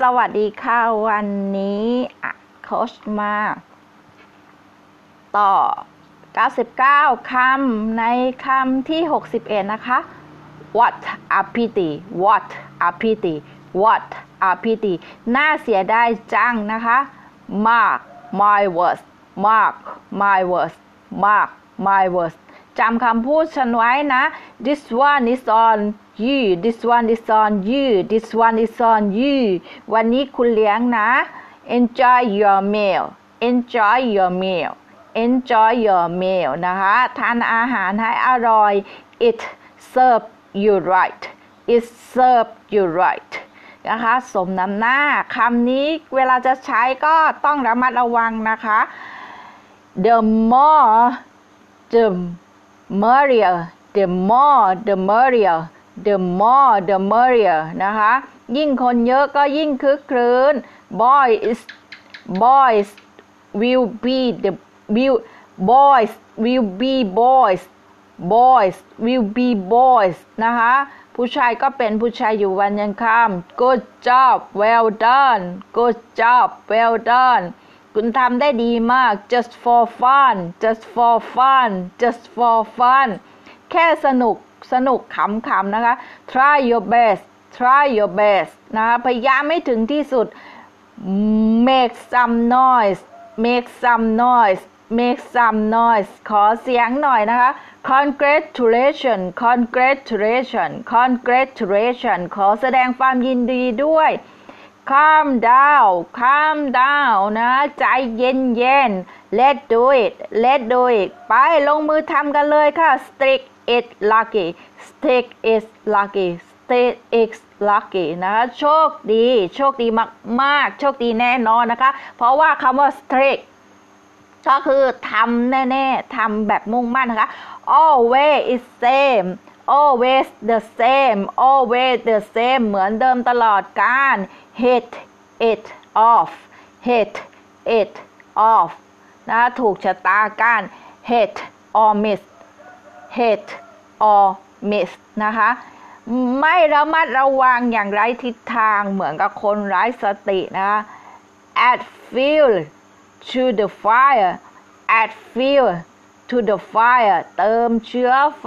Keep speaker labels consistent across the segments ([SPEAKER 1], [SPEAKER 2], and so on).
[SPEAKER 1] สวัสดีค่ะ วันนี้อะโค้ชมา ต่อ 99 คำ ในคำที่ 61 นะคะ what a pity what a pity what a pity น่าเสียดายจังนะคะ mark my words mark my words mark my words จำคำพูดฉันไว้นะ this one is on you this one is on you this one is on you วันนี้คุณเลี้ยงนะ enjoy your meal enjoy your meal enjoy your meal นะคะทานอาหารให้อร่อย it serve you right it serve you right นะคะสมน้ำหน้าคำนี้เวลาจะใช้ก็ต้องระมัดระวังนะคะ the more the merrier the more the merrier the more the merrier นะคะ ยิ่งคนเยอะก็ยิ่งคึกครื้น boys boys will be the will boys will be boys boys will be boys นะคะ ผู้ชายก็เป็นผู้ชายอยู่วันยังค่ำ good job well done good job well done คุณทำได้ดีมาก just for fun just for fun just for fun แค่สนุกสนุกขำๆนะคะ try your best try your best นะคะพยายามไม่ถึงที่สุด make some noise make some noise make some noise ขอเสียงหน่อยนะคะ congratulation congratulation congratulation ขอแสดงความยินดีด้วย calm down calm down นะ ใจเย็นเย็น let do it let do it ไปลงมือทำกันเลยค่ะ stick it lucky stick it lucky stick it lucky นะคะโชคดี โชคดีมาก ๆ โชคดีแน่นอนนะคะ เพราะว่าคำว่า stick ก็คือทำแน่ ๆทำแบบมุ่งมั่นนะคะ always is same always the same always the same เหมือนเดิมตลอดการ hit it off hit it off นะถูกชะตาการ hit or miss hit or miss นะคะ ไม่ระมัดระวังอย่างไรทิศทางเหมือนกับคนไร้สตินะคะ add fuel to the fire add fuel to the fire เติมเชื้อไฟ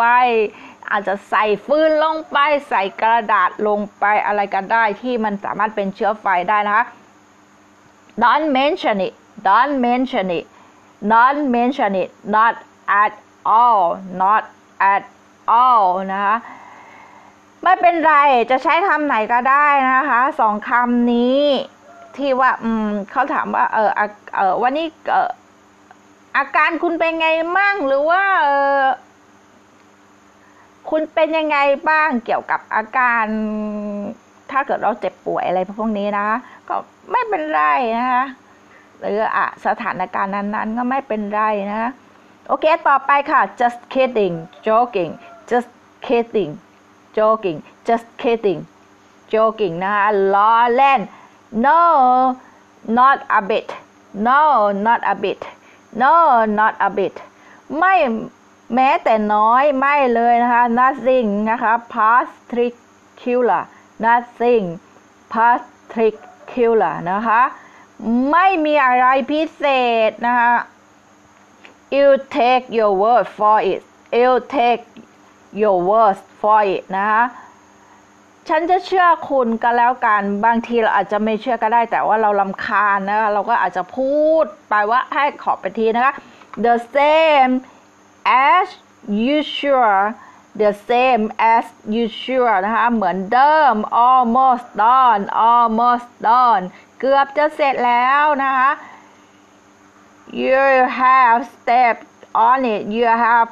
[SPEAKER 1] อาจจะใส่ฟืนลงไป ใส่กระดาษลงไปอะไรก็ได้ที่มันสามารถเป็นเชื้อไฟได้นะคะ don't mention it don't mention it don't mention it not at all not at all นะคะไม่เป็นไรจะใช้คำไหนก็ได้นะคะสองคำนี้ที่ว่าอืมเขาถามว่าเออเออวันนี้เอออาการคุณเป็นไงมั่งหรือว่าเออ คุณเป็นยังไงบ้างเกี่ยวกับอาการถ้าเกิดเราเจ็บป่วยอะไรพวกนี้นะ ก็ไม่เป็นไรนะคะหรืออะสถานการณ์นั้นๆ ก็ไม่เป็นไรนะโอเค ต่อไปค่ะ just kidding joking just kidding joking just kidding joking นะคะล้อเล่น no not a bit no not a bit no not a bit ไม่ แม้แต่น้อยไม่เลยนะคะ nothing นะคะ particular nothing particular นะคะ ไม่มีอะไรพิเศษนะคะ you take your word for it you take your words for it นะคะฉันจะเชื่อคุณก็แล้วกัน บางทีเราอาจจะไม่เชื่อก็ได้ แต่ว่าเราลำคาญนะคะเราก็อาจจะพูดไปว่าให้ขอไปทีนะคะ the same as usual the same as usual นะคะ เหมือนเดิม almost done almost done เกือบจะเสร็จแล้วนะคะ you have stepped on it you have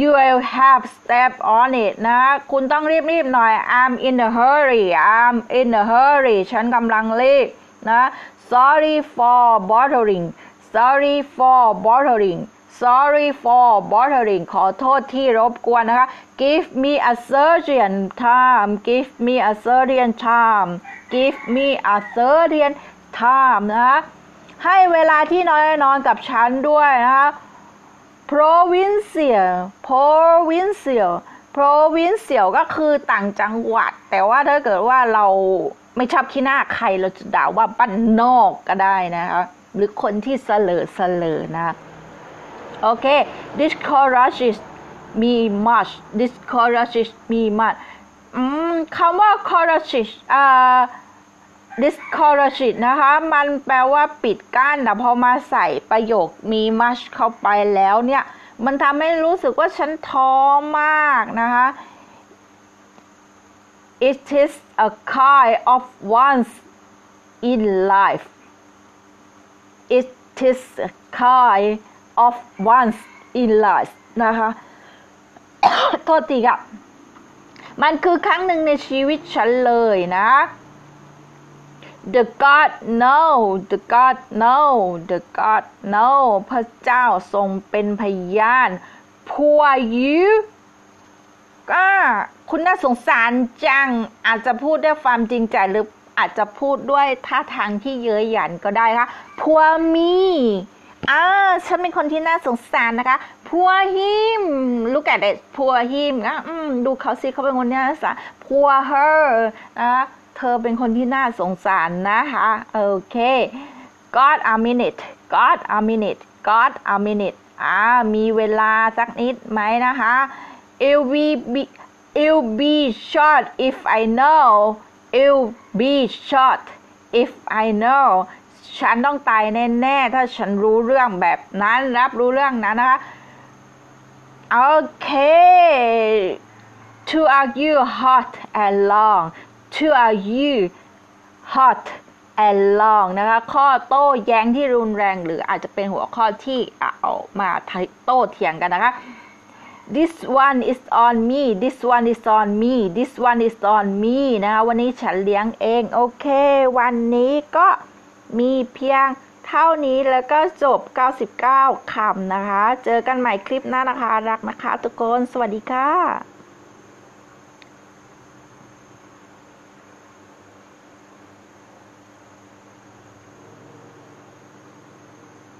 [SPEAKER 1] you will have step on it นะ คุณต้องรีบๆหน่อย I'm in a hurry I'm in a hurry ฉันกำลังรีบนะ sorry for bothering sorry for bothering Sorry for bothering ขอโทษที่รบกวนนะคะ give me a certain time give me a certain time give me a certain time นะคะให้เวลาที่น้อยนอนกับฉันด้วยนะคะ provincial provincial provincial ก็คือต่างจังหวัด แต่ว่าถ้าเกิดว่าเราไม่ชอบขี้หน้าใครเราจะด่าว่าบ้านนอกก็ได้นะคะ หรือคนที่เสลอเสลอนะ โอเค discourages มี much discourages มี much คำว่า courages อ่า discourage นะคะ มันแปลว่าปิดกั้นแต่พอมาใส่ประโยคมี much เข้าไปแล้วเนี่ย มันทำให้รู้สึกว่าฉันท้อมากนะคะ it is a kind of once in life it is a kind of once in life นะคะ โทษทีค่ะ มันคือครั้งหนึ่งในชีวิตฉันเลยนะ The God know the God know the God know พระเจ้าทรงเป็นพยาน poor you ก็คุณน่าสงสารจัง อาจจะพูดด้วยความจริงใจหรืออาจจะพูดด้วยท่าทางที่เย้ยหยันก็ได้ค่ะ poor me อ่าฉันเป็นคนที่น่าสงสารนะคะ พัวหิม look at it พัวหิมนะอืมดูเขาสิเขาเป็นคนน่าสงสารพัว her นะเธอเป็นคนที่น่าสงสารนะคะโอเค got a minute got a minute got a minute อ่ามีเวลาสักนิดไหมนะคะ it will be it will be short if I know it will be short if I know ฉันต้องตายแน่ๆถ้าฉันรู้เรื่องแบบนั้น รับรู้เรื่องนั้นนะคะโอเค to argue hot and long to argue hot and long นะคะ ข้อโต้แย้งที่รุนแรงหรืออาจจะเป็นหัวข้อที่เอามาโต้เถียงกันนะคะ this one is on me this one is on me this one is on me นะคะ วันนี้ฉันเลี้ยงเอง โอเค วันนี้ก็ มีเพียงเท่านี้แล้วก็จบ 99 คำนะคะ เจอกันใหม่คลิปหน้านะคะ รักนะคะทุกคน สวัสดีค่ะ